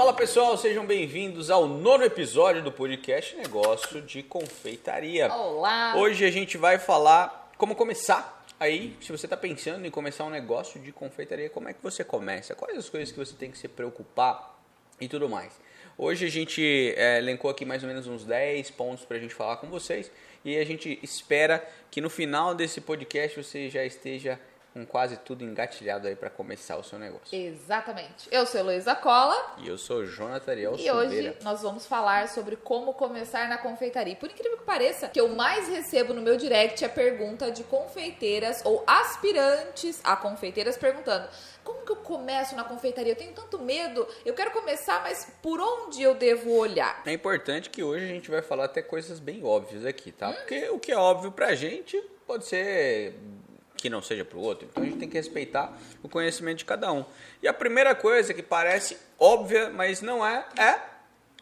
Fala pessoal, sejam bem-vindos ao nono episódio do podcast Negócio de Confeitaria. Olá! Hoje a gente vai falar como começar. Aí, se você está pensando em começar um negócio de confeitaria, como é que você começa? Quais as coisas que você tem que se preocupar e tudo mais? Hoje a gente é, elencou aqui mais ou menos uns 10 pontos para a gente falar com vocês e a gente espera que no final desse podcast você já esteja com quase tudo engatilhado aí para começar o seu negócio. Exatamente. Eu sou Heloísa Cola. E eu sou Jonathan Ariel E hoje nós vamos falar sobre como começar na confeitaria. Por incrível que pareça, que eu mais recebo no meu direct é pergunta de confeiteiras ou aspirantes a confeiteiras perguntando: como que eu começo na confeitaria? Eu tenho tanto medo, eu quero começar, mas por onde eu devo olhar? É importante que hoje a gente vai falar até coisas bem óbvias aqui, tá? Porque o que é óbvio pra gente pode ser que não seja para o outro. Então a gente tem que respeitar o conhecimento de cada um. E a primeira coisa que parece óbvia, mas não é, é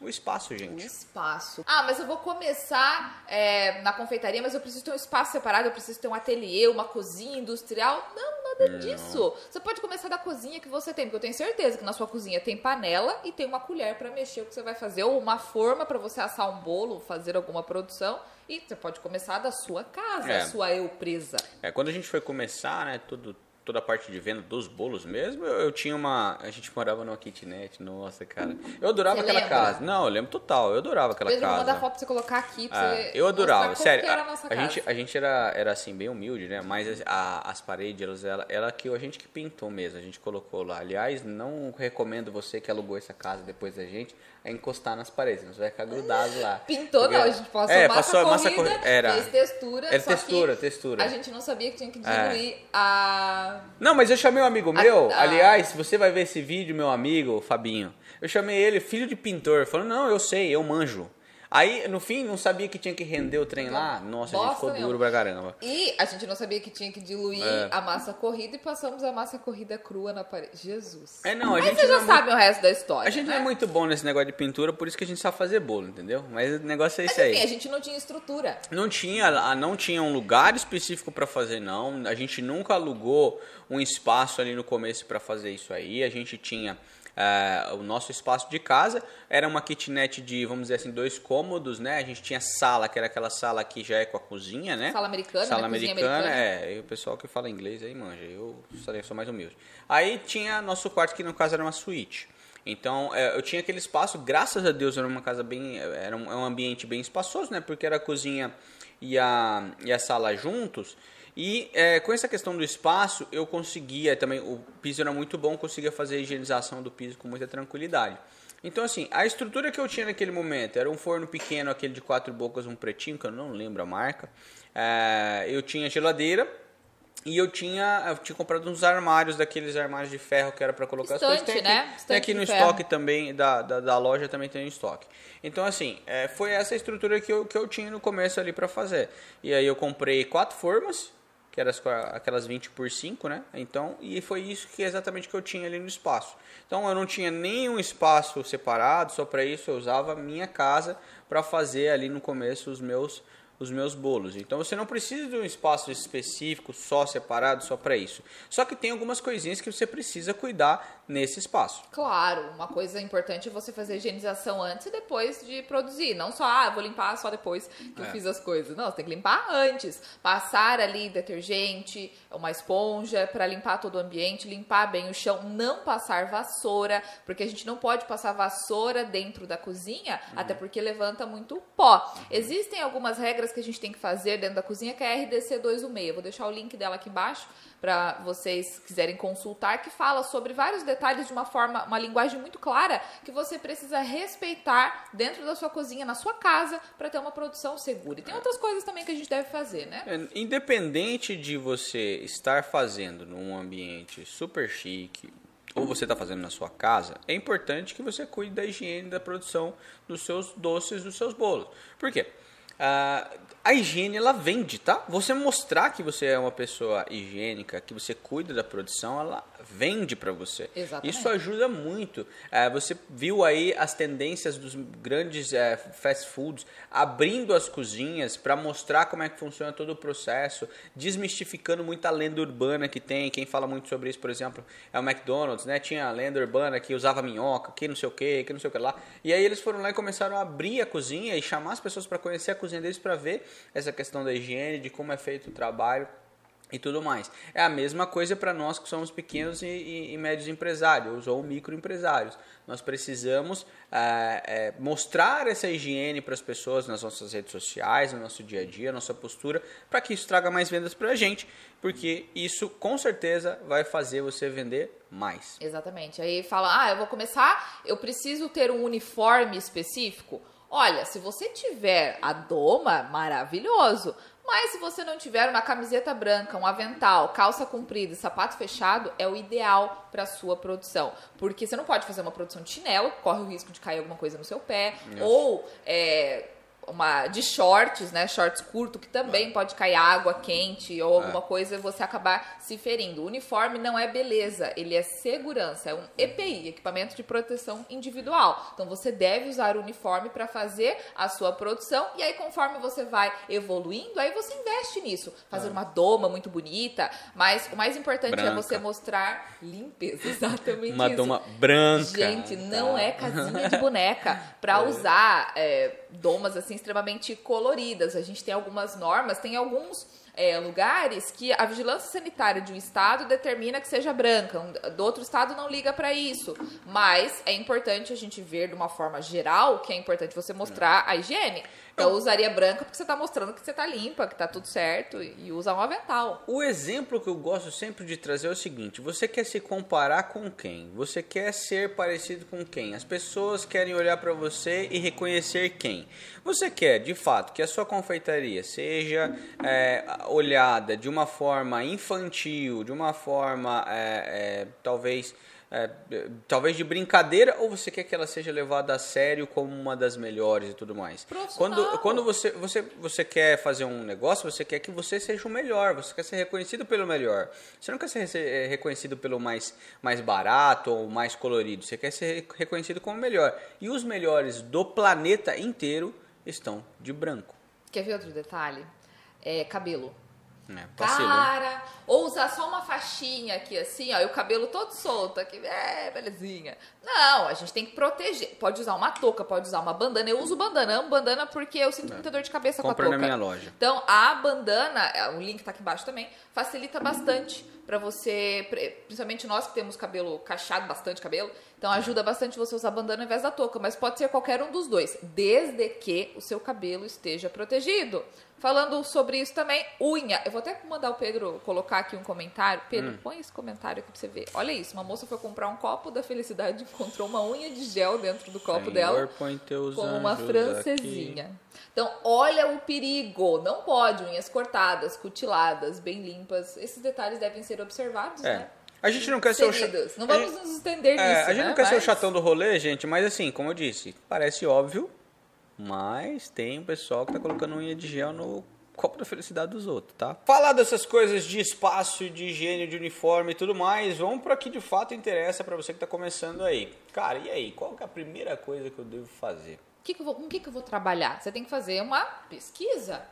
o espaço, gente. O espaço. Ah, mas eu vou começar é, na confeitaria, mas eu preciso ter um espaço separado, eu preciso ter um ateliê, uma cozinha industrial. Não, nada não. disso. Você pode começar da cozinha que você tem, porque eu tenho certeza que na sua cozinha tem panela e tem uma colher para mexer o que você vai fazer, ou uma forma para você assar um bolo, fazer alguma produção. E você pode começar da sua casa, é. sua eu presa. É, quando a gente foi começar, né, tudo, toda a parte de venda dos bolos mesmo, eu, eu, tinha uma. A gente morava numa kitnet, nossa, cara. Eu adorava você aquela lembra? casa. Não, eu lembro total, eu adorava aquela Pedro, casa. Vou mandar foto pra você colocar aqui pra é, você. Eu adorava, sério. A, a, gente, a gente era, era assim, bem humilde, né? Mas a, as paredes, elas, ela, ela que a gente que pintou mesmo, a gente colocou lá. Aliás, não recomendo você que alugou essa casa depois da gente a encostar nas paredes, você vai ficar grudado lá. Pintou, Porque, não, a gente passou é, massa passou corrida, massa corrida, era, fez textura, era textura, textura. A gente não sabia que tinha que diluir é. a Não, mas eu chamei um amigo meu, a, aliás, você vai ver esse vídeo, meu amigo, Fabinho. Eu chamei ele, filho de pintor, falou: "Não, eu sei, eu manjo". Aí, no fim, não sabia que tinha que render o trem lá. Nossa, a gente ficou duro pra caramba. E a gente não sabia que tinha que diluir é. a massa corrida e passamos a massa corrida crua na parede. Jesus. É, não, a Mas gente você já é sabe muito... o resto da história. A gente né? não é muito bom nesse negócio de pintura, por isso que a gente sabe fazer bolo, entendeu? Mas o negócio é esse Mas, aí. Enfim, a gente não tinha estrutura. Não tinha, não tinha um lugar específico para fazer, não. A gente nunca alugou um espaço ali no começo para fazer isso aí. A gente tinha Uh, o nosso espaço de casa era uma kitnet de, vamos dizer assim, dois cômodos, né? A gente tinha sala, que era aquela sala que já é com a cozinha, né? Sala americana, Sala né? americana, americana. é. E o pessoal que fala inglês aí manja. Eu sou mais humilde. Aí tinha nosso quarto, que no caso era uma suíte. Então, é, eu tinha aquele espaço, graças a Deus, era uma casa bem. Era um, um ambiente bem espaçoso, né? Porque era a cozinha e a, e a sala juntos. E é, com essa questão do espaço, eu conseguia também, o piso era muito bom, conseguia fazer a higienização do piso com muita tranquilidade. Então, assim, a estrutura que eu tinha naquele momento era um forno pequeno, aquele de quatro bocas, um pretinho, que eu não lembro a marca. É, eu tinha geladeira, e eu tinha, eu tinha comprado uns armários, daqueles armários de ferro que era para colocar Estante, as coisas. Tem né? aqui, tem aqui no estoque também, da, da, da, loja também tem estoque. Então, assim, é, foi essa estrutura que eu, que eu tinha no começo ali para fazer. E aí eu comprei quatro formas, que eram aquelas 20 por 5, né? Então, e foi isso que exatamente que eu tinha ali no espaço. Então, eu não tinha nenhum espaço separado, só para isso eu usava a minha casa para fazer ali no começo os meus os meus bolos. Então você não precisa de um espaço específico só separado só para isso. Só que tem algumas coisinhas que você precisa cuidar nesse espaço. Claro, uma coisa importante é você fazer higienização antes e depois de produzir, não só ah, vou limpar só depois que é. eu fiz as coisas. Não, você tem que limpar antes, passar ali detergente, uma esponja para limpar todo o ambiente, limpar bem o chão, não passar vassoura, porque a gente não pode passar vassoura dentro da cozinha, uhum. até porque levanta muito pó. Existem algumas regras que a gente tem que fazer dentro da cozinha, que é a RDC 216. vou deixar o link dela aqui embaixo para vocês quiserem consultar, que fala sobre vários detalhes de uma forma, uma linguagem muito clara que você precisa respeitar dentro da sua cozinha, na sua casa, para ter uma produção segura. E tem outras coisas também que a gente deve fazer, né? É, independente de você estar fazendo num ambiente super chique, ou você está fazendo na sua casa, é importante que você cuide da higiene da produção dos seus doces, dos seus bolos. Por quê? A higiene ela vende, tá? Você mostrar que você é uma pessoa higiênica, que você cuida da produção, ela, vende para você. Exatamente. Isso ajuda muito. É, você viu aí as tendências dos grandes é, fast foods abrindo as cozinhas para mostrar como é que funciona todo o processo, desmistificando muita lenda urbana que tem. Quem fala muito sobre isso, por exemplo, é o McDonald's, né? Tinha a lenda urbana que usava minhoca, que não sei o que, que não sei o que lá. E aí eles foram lá e começaram a abrir a cozinha e chamar as pessoas para conhecer a cozinha deles para ver essa questão da higiene, de como é feito o trabalho e tudo mais. É a mesma coisa para nós que somos pequenos e, e, e, médios empresários ou microempresários. Nós precisamos é, é, mostrar essa higiene para as pessoas nas nossas redes sociais, no nosso dia a dia, nossa postura, para que isso traga mais vendas para a gente, porque isso com certeza vai fazer você vender mais. Exatamente. Aí fala, ah, eu vou começar, eu preciso ter um uniforme específico. Olha, se você tiver a doma, maravilhoso. Mas se você não tiver uma camiseta branca, um avental, calça comprida e sapato fechado, é o ideal para sua produção. Porque você não pode fazer uma produção de chinelo, corre o risco de cair alguma coisa no seu pé, ou é, uma de shorts, né? Shorts curto, que também é. pode cair água quente ou alguma é. coisa e você acabar se ferindo. O uniforme não é beleza, ele é segurança, é um EPI, equipamento de proteção individual. Então você deve usar o uniforme para fazer a sua produção e aí conforme você vai evoluindo, aí você investe nisso, fazer é. uma doma muito bonita, mas o mais importante branca. é você mostrar limpeza, exatamente uma isso. doma branca. Gente, não tá. é casinha de boneca para é. usar é, domas assim extremamente coloridas. A gente tem algumas normas, tem alguns é, lugares que a vigilância sanitária de um estado determina que seja branca, um, do outro estado não liga para isso. Mas é importante a gente ver de uma forma geral que é importante você mostrar a higiene. Então, usaria branca porque você está mostrando que você está limpa, que está tudo certo e usa um avental. O exemplo que eu gosto sempre de trazer é o seguinte: você quer se comparar com quem? Você quer ser parecido com quem? As pessoas querem olhar para você e reconhecer quem? Você quer, de fato, que a sua confeitaria seja é, olhada de uma forma infantil, de uma forma é, é, talvez é, talvez de brincadeira ou você quer que ela seja levada a sério como uma das melhores e tudo mais? Quando, quando você, você, você quer fazer um negócio, você quer que você seja o melhor, você quer ser reconhecido pelo melhor. Você não quer ser é, reconhecido pelo mais, mais barato ou mais colorido, você quer ser reconhecido como o melhor. E os melhores do planeta inteiro estão de branco. Quer ver outro detalhe? É cabelo. É, Cara, ou usar só uma faixinha aqui assim, ó, e o cabelo todo solto aqui, é, belezinha. Não, a gente tem que proteger. Pode usar uma touca, pode usar uma bandana. Eu uso bandana, amo bandana porque eu sinto é. muita dor de cabeça Compre com a touca. na minha loja. Então, a bandana, é, o link tá aqui embaixo também, facilita bastante para você, principalmente nós que temos cabelo cacheado, bastante cabelo, então ajuda bastante você usar bandana ao invés da touca, mas pode ser qualquer um dos dois, desde que o seu cabelo esteja protegido. Falando sobre isso também, unha. Eu vou até mandar o Pedro colocar aqui um comentário. Pedro, hum. põe esse comentário aqui pra você ver. Olha isso, uma moça foi comprar um copo da felicidade, encontrou uma unha de gel dentro do copo Senhor, dela. Põe teus com uma francesinha. Aqui. Então, olha o perigo. Não pode unhas cortadas, cutiladas, bem limpas. Esses detalhes devem ser observados, é. né? A gente não quer ser o chatão. Não vamos gente... nos estender nisso. É, a gente né? não quer mas... ser o chatão do rolê, gente, mas assim, como eu disse, parece óbvio, mas tem um pessoal que tá colocando unha de gel no copo da felicidade dos outros, tá? Falar dessas coisas de espaço, de higiene, de uniforme e tudo mais, vamos para que de fato interessa para você que tá começando aí. Cara, e aí, qual que é a primeira coisa que eu devo fazer? Que que vou, com que, que eu vou trabalhar? Você tem que fazer uma pesquisa.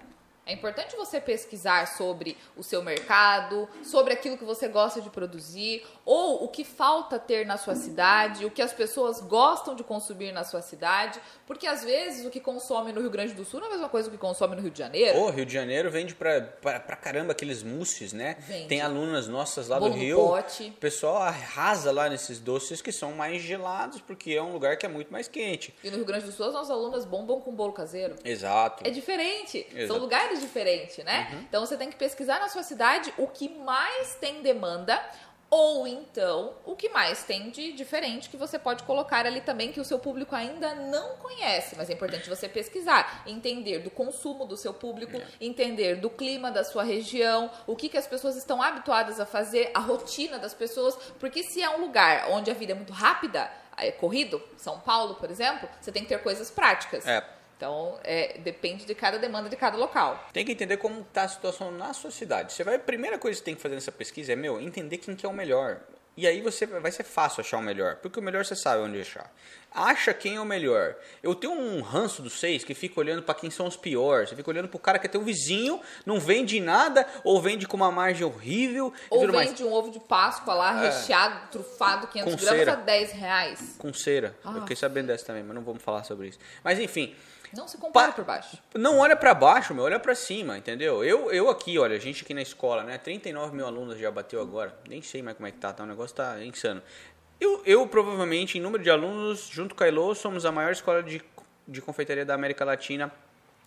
É importante você pesquisar sobre o seu mercado, sobre aquilo que você gosta de produzir, ou o que falta ter na sua cidade, o que as pessoas gostam de consumir na sua cidade, porque às vezes o que consome no Rio Grande do Sul não é a mesma coisa que consome no Rio de Janeiro. O Rio de Janeiro vende pra, pra, pra caramba aqueles mousses, né? Vende. Tem alunas nossas lá Bolo do Rio. Pote. O pessoal arrasa lá nesses doces que são mais gelados, porque é um lugar que é muito mais quente. E no Rio Grande do Sul as nossas alunas bombam com bolo caseiro. Exato. É diferente. Exato. São lugares diferentes, né? Uhum. Então você tem que pesquisar na sua cidade o que mais tem demanda ou então o que mais tem de diferente que você pode colocar ali também que o seu público ainda não conhece, mas é importante você pesquisar, entender do consumo do seu público, entender do clima da sua região, o que, que as pessoas estão habituadas a fazer, a rotina das pessoas, porque se é um lugar onde a vida é muito rápida, é corrido, São Paulo, por exemplo, você tem que ter coisas práticas. É. Então, é, depende de cada demanda de cada local. Tem que entender como está a situação na sua cidade. Você vai, a primeira coisa que você tem que fazer nessa pesquisa é, meu, entender quem que é o melhor. E aí você vai ser fácil achar o melhor, porque o melhor você sabe onde achar. Acha quem é o melhor. Eu tenho um ranço dos seis que fica olhando para quem são os piores. Você fica olhando pro cara que tem um vizinho, não vende nada, ou vende com uma margem horrível. Ou vende mais. um ovo de Páscoa lá, É. recheado, trufado, 500 Com gramas cera. a 10 reais. Com cera. Ah. Eu fiquei sabendo dessa também, mas não vamos falar sobre isso. Mas enfim, Não se compara Pa- por baixo. Não olha pra baixo, meu, olha pra cima, entendeu? Eu, eu aqui, olha, a gente aqui na escola, né? 39 mil alunos já bateu agora. Nem sei mais como é que tá, tá? O negócio tá insano. Eu, eu provavelmente, em número de alunos, junto com a Elo, somos a maior escola de, de confeitaria da América Latina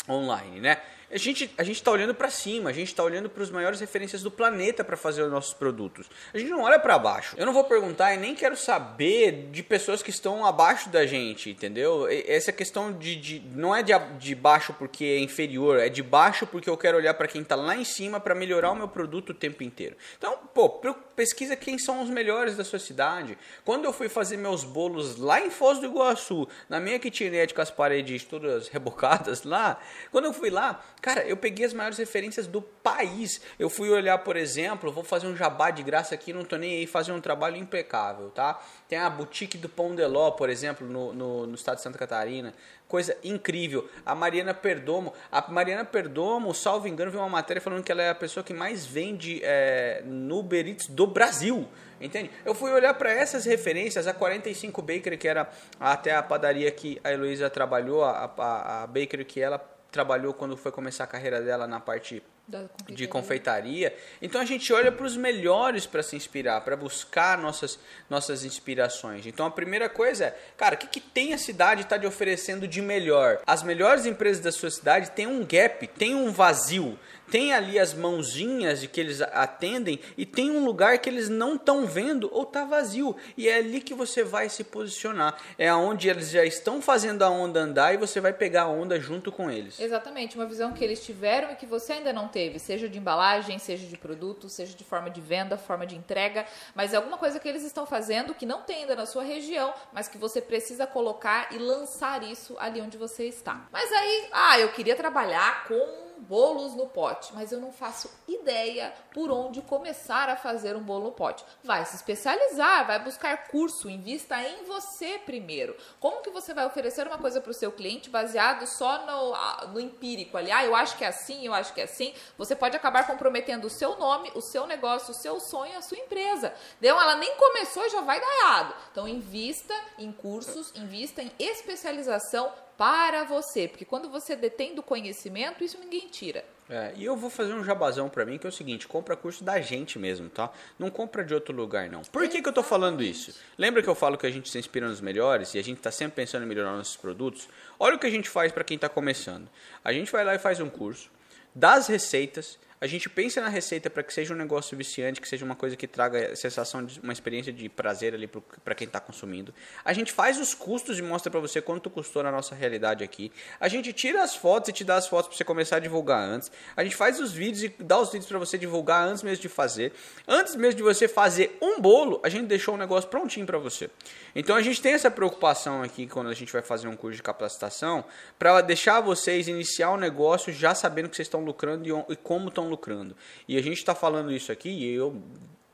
online, né? A gente, a gente tá olhando pra cima, a gente tá olhando para os maiores referências do planeta para fazer os nossos produtos. A gente não olha pra baixo. Eu não vou perguntar e nem quero saber de pessoas que estão abaixo da gente, entendeu? Essa questão de, de não é de, de baixo porque é inferior, é de baixo porque eu quero olhar pra quem tá lá em cima pra melhorar o meu produto o tempo inteiro. Então, pô, pesquisa quem são os melhores da sua cidade. Quando eu fui fazer meus bolos lá em Foz do Iguaçu, na minha kitnet com as paredes todas rebocadas lá, quando eu fui lá, cara, eu peguei as maiores referências do país. Eu fui olhar, por exemplo, vou fazer um jabá de graça aqui, não tô nem aí, fazer um trabalho impecável, tá? Tem a boutique do Pão de Ló, por exemplo, no, no, no estado de Santa Catarina. Coisa incrível. A Mariana Perdomo. A Mariana Perdomo, salvo engano, viu uma matéria falando que ela é a pessoa que mais vende é, no Uber Eats do Brasil. Entende? Eu fui olhar para essas referências, a 45 Bakery, que era até a padaria que a Heloísa trabalhou, a, a, a que ela trabalhou quando foi começar a carreira dela na parte Da de confeitaria. Então a gente olha para os melhores para se inspirar, para buscar nossas, nossas inspirações. Então a primeira coisa é, cara, o que, que tem a cidade está te oferecendo de melhor? As melhores empresas da sua cidade têm um gap, tem um vazio. Tem ali as mãozinhas de que eles atendem e tem um lugar que eles não estão vendo ou tá vazio. E é ali que você vai se posicionar. É onde eles já estão fazendo a onda andar e você vai pegar a onda junto com eles. Exatamente, uma visão que eles tiveram e que você ainda não teve, seja de embalagem, seja de produto, seja de forma de venda, forma de entrega, mas é alguma coisa que eles estão fazendo que não tem ainda na sua região, mas que você precisa colocar e lançar isso ali onde você está. Mas aí, ah, eu queria trabalhar com bolos no pote, mas eu não faço ideia por onde começar a fazer um bolo no pote. Vai se especializar, vai buscar curso, invista em você primeiro. Como que você vai oferecer uma coisa para o seu cliente baseado só no, no empírico ali? Ah, eu acho que é assim, eu acho que é assim. Você pode acabar comprometendo o seu nome, o seu negócio, o seu sonho, a sua empresa. Deu, ela nem começou e já vai dar errado. Então invista em cursos, invista em especialização para você, porque quando você detém do conhecimento, isso ninguém tira. É, e eu vou fazer um jabazão pra mim, que é o seguinte, compra curso da gente mesmo, tá? Não compra de outro lugar, não. Por que, que eu tô falando isso? Lembra que eu falo que a gente se inspira nos melhores e a gente tá sempre pensando em melhorar nossos produtos? Olha o que a gente faz pra quem tá começando. A gente vai lá e faz um curso, dá as receitas, a gente pensa na receita para que seja um negócio viciante, que seja uma coisa que traga sensação de uma experiência de prazer ali para quem está consumindo. A gente faz os custos e mostra para você quanto custou na nossa realidade aqui. A gente tira as fotos e te dá as fotos para você começar a divulgar antes. A gente faz os vídeos e dá os vídeos para você divulgar antes mesmo de fazer. Antes mesmo de você fazer um bolo, a gente deixou o negócio prontinho para você. Então a gente tem essa preocupação aqui quando a gente vai fazer um curso de capacitação para deixar vocês iniciar o negócio já sabendo que vocês estão lucrando e, e como estão lucrando. E a gente está falando isso aqui e eu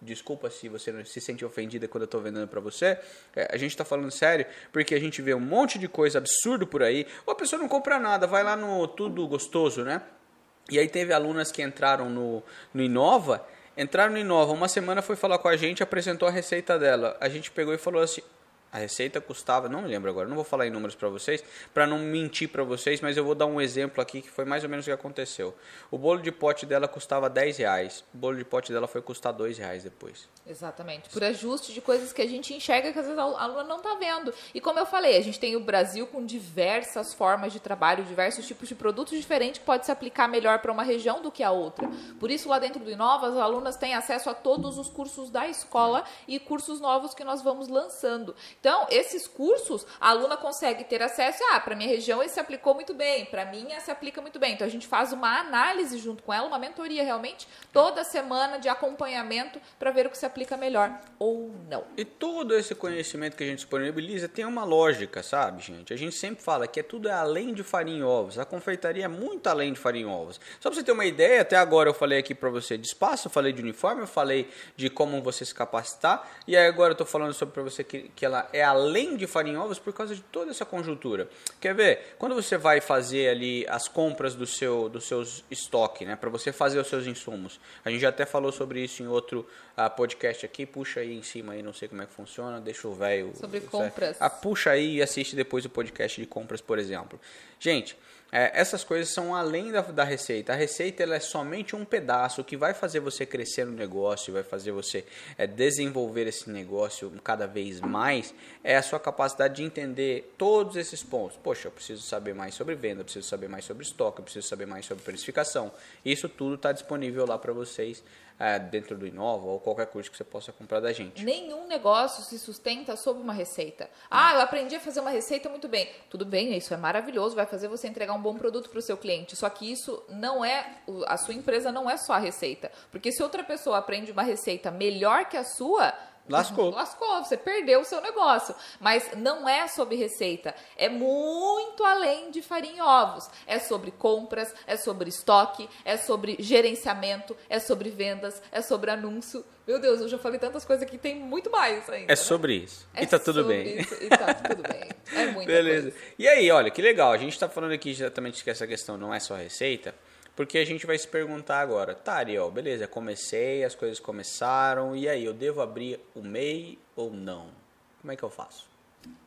desculpa se você não se sente ofendida quando eu estou vendendo para você. É, a gente está falando sério porque a gente vê um monte de coisa absurdo por aí. Ou a pessoa não compra nada, vai lá no tudo gostoso, né? E aí teve alunas que entraram no, no Inova, entraram no Inova, uma semana foi falar com a gente, apresentou a receita dela. A gente pegou e falou assim, a receita custava, não me lembro agora, não vou falar em números para vocês, para não mentir para vocês, mas eu vou dar um exemplo aqui que foi mais ou menos o que aconteceu. O bolo de pote dela custava 10 reais, o bolo de pote dela foi custar 2 reais depois. Exatamente. Por ajuste de coisas que a gente enxerga que às vezes a aluna não está vendo. E como eu falei, a gente tem o Brasil com diversas formas de trabalho, diversos tipos de produtos diferentes que pode se aplicar melhor para uma região do que a outra. Por isso, lá dentro do Inova, as alunas têm acesso a todos os cursos da escola e cursos novos que nós vamos lançando. Então, esses cursos, a aluna consegue ter acesso, ah, para minha região esse se aplicou muito bem, para minha se aplica muito bem. Então, a gente faz uma análise junto com ela, uma mentoria realmente, toda semana de acompanhamento para ver o que se aplica melhor ou não. E todo esse conhecimento que a gente disponibiliza tem uma lógica, sabe, gente? A gente sempre fala que é tudo é além de farinha e ovos. A confeitaria é muito além de farinha e ovos. Só para você ter uma ideia, até agora eu falei aqui para você de espaço, eu falei de uniforme, eu falei de como você se capacitar, e aí agora eu estou falando sobre para você que, que ela é além de farinha e ovos por causa de toda essa conjuntura. Quer ver? Quando você vai fazer ali as compras do seu dos seus estoque, né, para você fazer os seus insumos. A gente já até falou sobre isso em outro uh, podcast aqui, puxa aí em cima aí, não sei como é que funciona, deixa o velho sobre compras. Ah, puxa aí e assiste depois o podcast de compras, por exemplo. Gente, é, essas coisas são além da, da receita. A receita ela é somente um pedaço que vai fazer você crescer no negócio, vai fazer você é, desenvolver esse negócio cada vez mais. É a sua capacidade de entender todos esses pontos. Poxa, eu preciso saber mais sobre venda, eu preciso saber mais sobre estoque, eu preciso saber mais sobre precificação. Isso tudo está disponível lá para vocês é, dentro do Inova ou qualquer curso que você possa comprar da gente. Nenhum negócio se sustenta sob uma receita. Ah, eu aprendi a fazer uma receita muito bem. Tudo bem, isso é maravilhoso, vai fazer você entregar um bom produto para o seu cliente. Só que isso não é, a sua empresa não é só a receita. Porque se outra pessoa aprende uma receita melhor que a sua, Lascou. Lascou, você perdeu o seu negócio. Mas não é sobre receita, é muito além de farinha e ovos. É sobre compras, é sobre estoque, é sobre gerenciamento, é sobre vendas, é sobre anúncio. Meu Deus, eu já falei tantas coisas que tem muito mais ainda. É né? sobre isso. É e tá tudo bem. Isso, e tá tudo bem. É muita Beleza. coisa. E aí, olha, que legal. A gente tá falando aqui exatamente que essa questão não é só receita. Porque a gente vai se perguntar agora, tá, Ariel, beleza, comecei, as coisas começaram, e aí, eu devo abrir o MEI ou não? Como é que eu faço?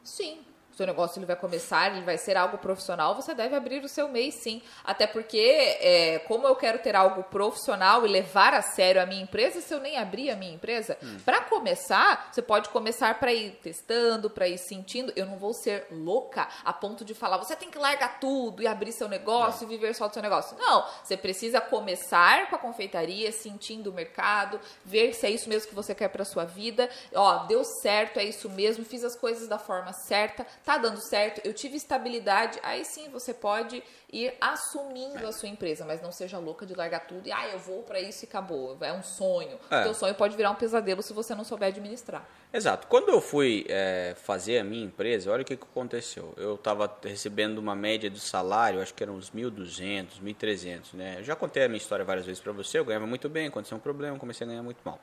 Sim, seu negócio ele vai começar, ele vai ser algo profissional, você deve abrir o seu mês sim. Até porque, é, como eu quero ter algo profissional e levar a sério a minha empresa, se eu nem abrir a minha empresa, hum. para começar, você pode começar para ir testando, para ir sentindo. Eu não vou ser louca a ponto de falar, você tem que largar tudo e abrir seu negócio não. e viver só do seu negócio. Não, você precisa começar com a confeitaria, sentindo o mercado, ver se é isso mesmo que você quer para sua vida. Ó, deu certo, é isso mesmo, fiz as coisas da forma certa tá dando certo, eu tive estabilidade, aí sim você pode ir assumindo a sua empresa, mas não seja louca de largar tudo e, ah, eu vou para isso e acabou. É um sonho. É. O teu sonho pode virar um pesadelo se você não souber administrar. Exato. Quando eu fui é, fazer a minha empresa, olha o que, que aconteceu. Eu estava recebendo uma média de salário, acho que eram uns 1.200, 1.300, né? Eu já contei a minha história várias vezes para você, eu ganhava muito bem, aconteceu um problema, comecei a ganhar muito mal.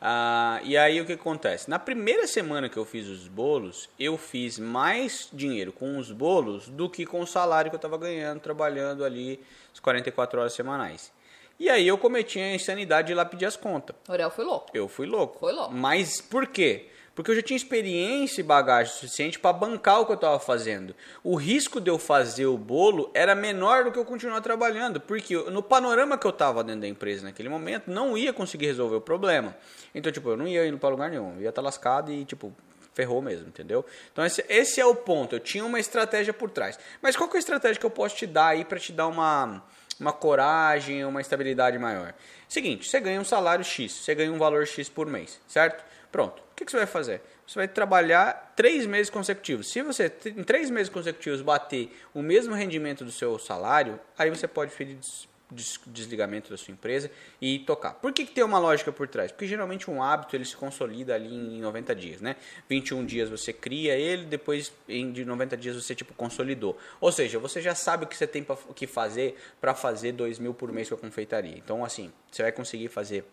Ah, e aí o que acontece? Na primeira semana que eu fiz os bolos, eu fiz mais dinheiro com os bolos do que com o salário que eu estava ganhando trabalhando ali as 44 horas semanais. E aí eu cometi a insanidade de ir lá pedir as contas. O Aurel foi louco. Eu fui louco. Foi louco. Mas por quê? Porque eu já tinha experiência e bagagem suficiente para bancar o que eu estava fazendo. O risco de eu fazer o bolo era menor do que eu continuar trabalhando, porque no panorama que eu estava dentro da empresa naquele momento, não ia conseguir resolver o problema. Então, tipo, eu não ia indo para lugar nenhum, eu ia estar tá lascado e, tipo, ferrou mesmo, entendeu? Então esse, esse, é o ponto. Eu tinha uma estratégia por trás. Mas qual é a estratégia que eu posso te dar aí para te dar uma, uma coragem, uma estabilidade maior? Seguinte, você ganha um salário X, você ganha um valor X por mês, certo? Pronto. O que, você vai fazer? Você vai trabalhar três meses consecutivos. Se você em três meses consecutivos bater o mesmo rendimento do seu salário, aí você pode pedir desligamento da sua empresa e tocar. Por que, que tem uma lógica por trás? Porque geralmente um hábito ele se consolida ali em 90 dias, né? 21 dias você cria ele, depois em de 90 dias você tipo consolidou. Ou seja, você já sabe o que você tem que fazer para fazer 2 mil por mês com a confeitaria. Então assim, você vai conseguir fazer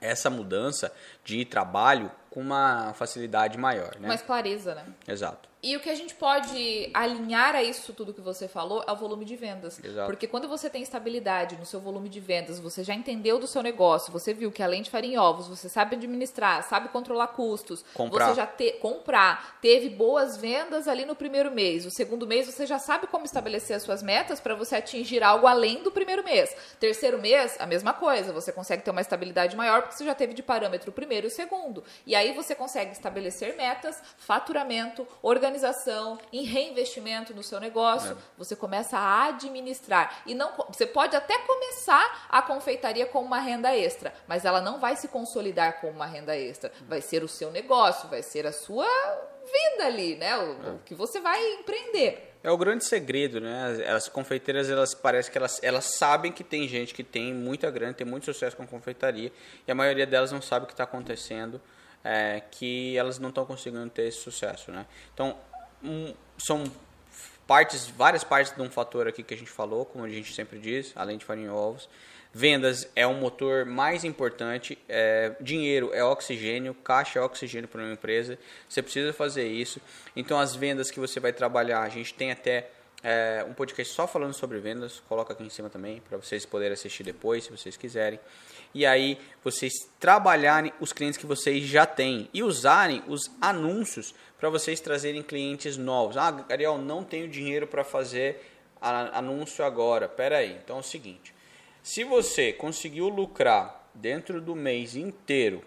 essa mudança de trabalho com uma facilidade maior, né? Mais clareza, né? Exato. E o que a gente pode alinhar a isso tudo que você falou é o volume de vendas. Exato. Porque quando você tem estabilidade no seu volume de vendas, você já entendeu do seu negócio, você viu que além de farinha e ovos, você sabe administrar, sabe controlar custos, comprar. você já te, comprar, teve boas vendas ali no primeiro mês. O segundo mês você já sabe como estabelecer as suas metas para você atingir algo além do primeiro mês. Terceiro mês, a mesma coisa, você consegue ter uma estabilidade maior porque você já teve de parâmetro o primeiro e o segundo. E aí você consegue estabelecer metas, faturamento, organização em reinvestimento no seu negócio, é. você começa a administrar. E não você pode até começar a confeitaria com uma renda extra, mas ela não vai se consolidar como uma renda extra. Vai ser o seu negócio, vai ser a sua venda ali, né? O, é. que você vai empreender. É o grande segredo, né? As confeiteiras, elas parece que elas, elas sabem que tem gente que tem muita grana, tem muito sucesso com confeitaria, e a maioria delas não sabe o que está acontecendo, é, que elas não estão conseguindo ter esse sucesso, né? Então, um, são partes, várias partes de um fator aqui que a gente falou, como a gente sempre diz, além de farinha e ovos. Vendas é o motor mais importante, é, dinheiro é oxigênio, caixa é oxigênio para uma empresa. Você precisa fazer isso. Então, as vendas que você vai trabalhar, a gente tem até é, um podcast só falando sobre vendas, coloca aqui em cima também para vocês poderem assistir depois, se vocês quiserem. E aí, vocês trabalharem os clientes que vocês já têm e usarem os anúncios para vocês trazerem clientes novos. Ah, Ariel, não tenho dinheiro para fazer anúncio agora. Pera aí. Então é o seguinte se você conseguiu lucrar dentro do mês inteiro,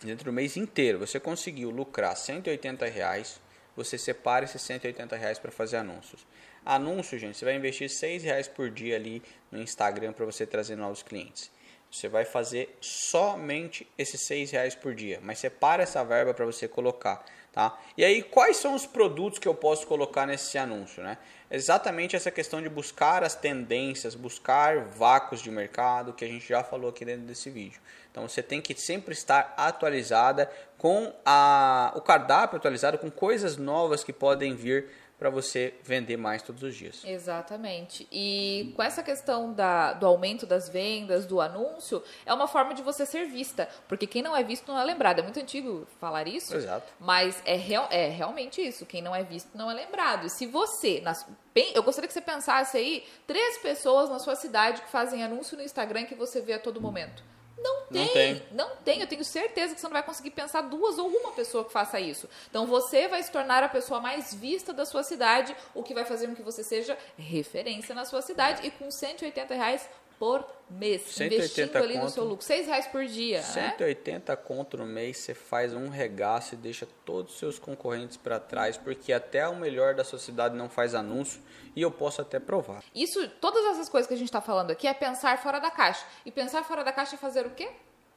dentro do mês inteiro, você conseguiu lucrar 180 reais, você separa esses 180 reais para fazer anúncios. Anúncio, gente, você vai investir 6 reais por dia ali no Instagram para você trazer novos clientes. Você vai fazer somente esses 6 reais por dia, mas separa essa verba para você colocar. Tá? E aí, quais são os produtos que eu posso colocar nesse anúncio? Né? Exatamente essa questão de buscar as tendências, buscar vácuos de mercado, que a gente já falou aqui dentro desse vídeo. Então, você tem que sempre estar atualizada com a, o cardápio atualizado, com coisas novas que podem vir para você vender mais todos os dias. Exatamente. E com essa questão da, do aumento das vendas, do anúncio, é uma forma de você ser vista. Porque quem não é visto não é lembrado. É muito antigo falar isso. Exato. Mas é, real, é realmente isso. Quem não é visto não é lembrado. E se você. Nas, eu gostaria que você pensasse aí três pessoas na sua cidade que fazem anúncio no Instagram que você vê a todo momento. Não tem, não tem, não tem. Eu tenho certeza que você não vai conseguir pensar duas ou uma pessoa que faça isso. Então você vai se tornar a pessoa mais vista da sua cidade, o que vai fazer com que você seja referência na sua cidade. E com 180 reais por mês, 180 investindo ali conto, no seu lucro. 6 reais por dia. 180 né? conto no mês, você faz um regaço e deixa todos os seus concorrentes para trás, porque até o melhor da sua cidade não faz anúncio e eu posso até provar. Isso, todas essas coisas que a gente está falando aqui é pensar fora da caixa. E pensar fora da caixa é fazer o quê?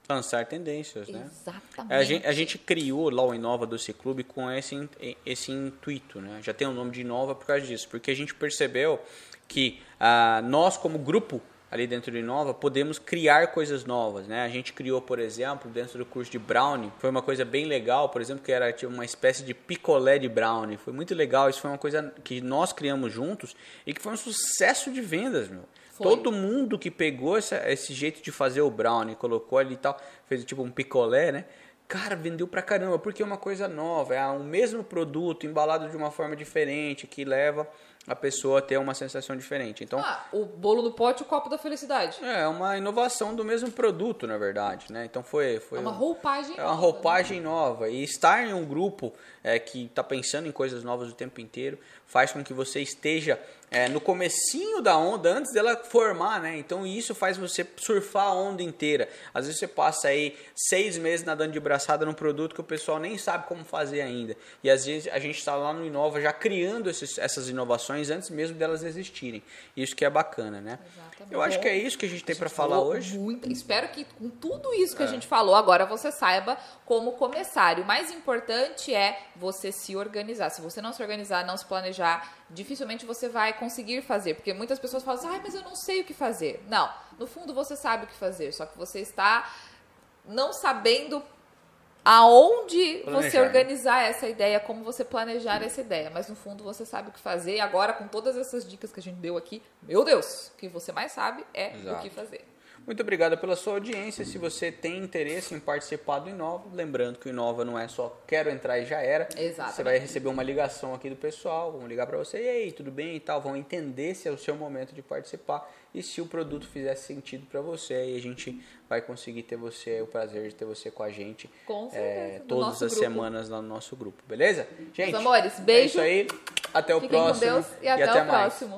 Lançar tendências, né? Exatamente. A gente, a gente, criou lá o Inova Doce Clube com esse, esse intuito, né? Já tem o nome de Inova por causa disso, porque a gente percebeu que ah, nós, como grupo, ali dentro do Inova, podemos criar coisas novas, né? A gente criou, por exemplo, dentro do curso de Brownie, foi uma coisa bem legal, por exemplo, que era tipo, uma espécie de picolé de Brownie. Foi muito legal, isso foi uma coisa que nós criamos juntos e que foi um sucesso de vendas, meu. Foi. Todo mundo que pegou essa, esse jeito de fazer o brownie, colocou ali e tal, fez tipo um picolé, né? Cara, vendeu pra caramba, porque é uma coisa nova, é o mesmo produto embalado de uma forma diferente que leva a pessoa ter uma sensação diferente. Então, ah, o bolo no pote e o copo da felicidade. É uma inovação do mesmo produto, na verdade, né? Então foi, foi é uma roupagem é uma nova, roupagem né? nova e estar em um grupo é, que está pensando em coisas novas o tempo inteiro faz com que você esteja é, no comecinho da onda antes dela formar, né? Então isso faz você surfar a onda inteira. Às vezes você passa aí seis meses nadando de braçada num produto que o pessoal nem sabe como fazer ainda. E às vezes a gente está lá no Inova já criando esses, essas inovações antes mesmo delas existirem. Isso que é bacana, né? Exatamente. Eu acho que é isso que a gente tem para falar hoje. Muito. Espero que com tudo isso que é. a gente falou agora você saiba como começar. E o mais importante é você se organizar. Se você não se organizar, não se planejar, dificilmente você vai conseguir fazer. Porque muitas pessoas falam assim, ah, mas eu não sei o que fazer. Não, no fundo você sabe o que fazer, só que você está não sabendo aonde planejar, você organizar essa ideia, como você planejar essa ideia. Mas no fundo você sabe o que fazer. E agora, com todas essas dicas que a gente deu aqui, meu Deus, o que você mais sabe é Exato. o que fazer. Muito obrigado pela sua audiência. Se você tem interesse em participar do Inova, lembrando que o Inova não é só quero entrar e já era. Exatamente. Você vai receber uma ligação aqui do pessoal, vão ligar para você, e aí, tudo bem e tal, vão entender se é o seu momento de participar e se o produto fizer sentido para você, aí a gente vai conseguir ter você, o prazer de ter você com a gente com é, todas as grupo. semanas lá no nosso grupo, beleza? Gente, Meus amores, beijo. É isso aí. Até o Fiquem próximo. Com Deus e até, e até o mais. próximo.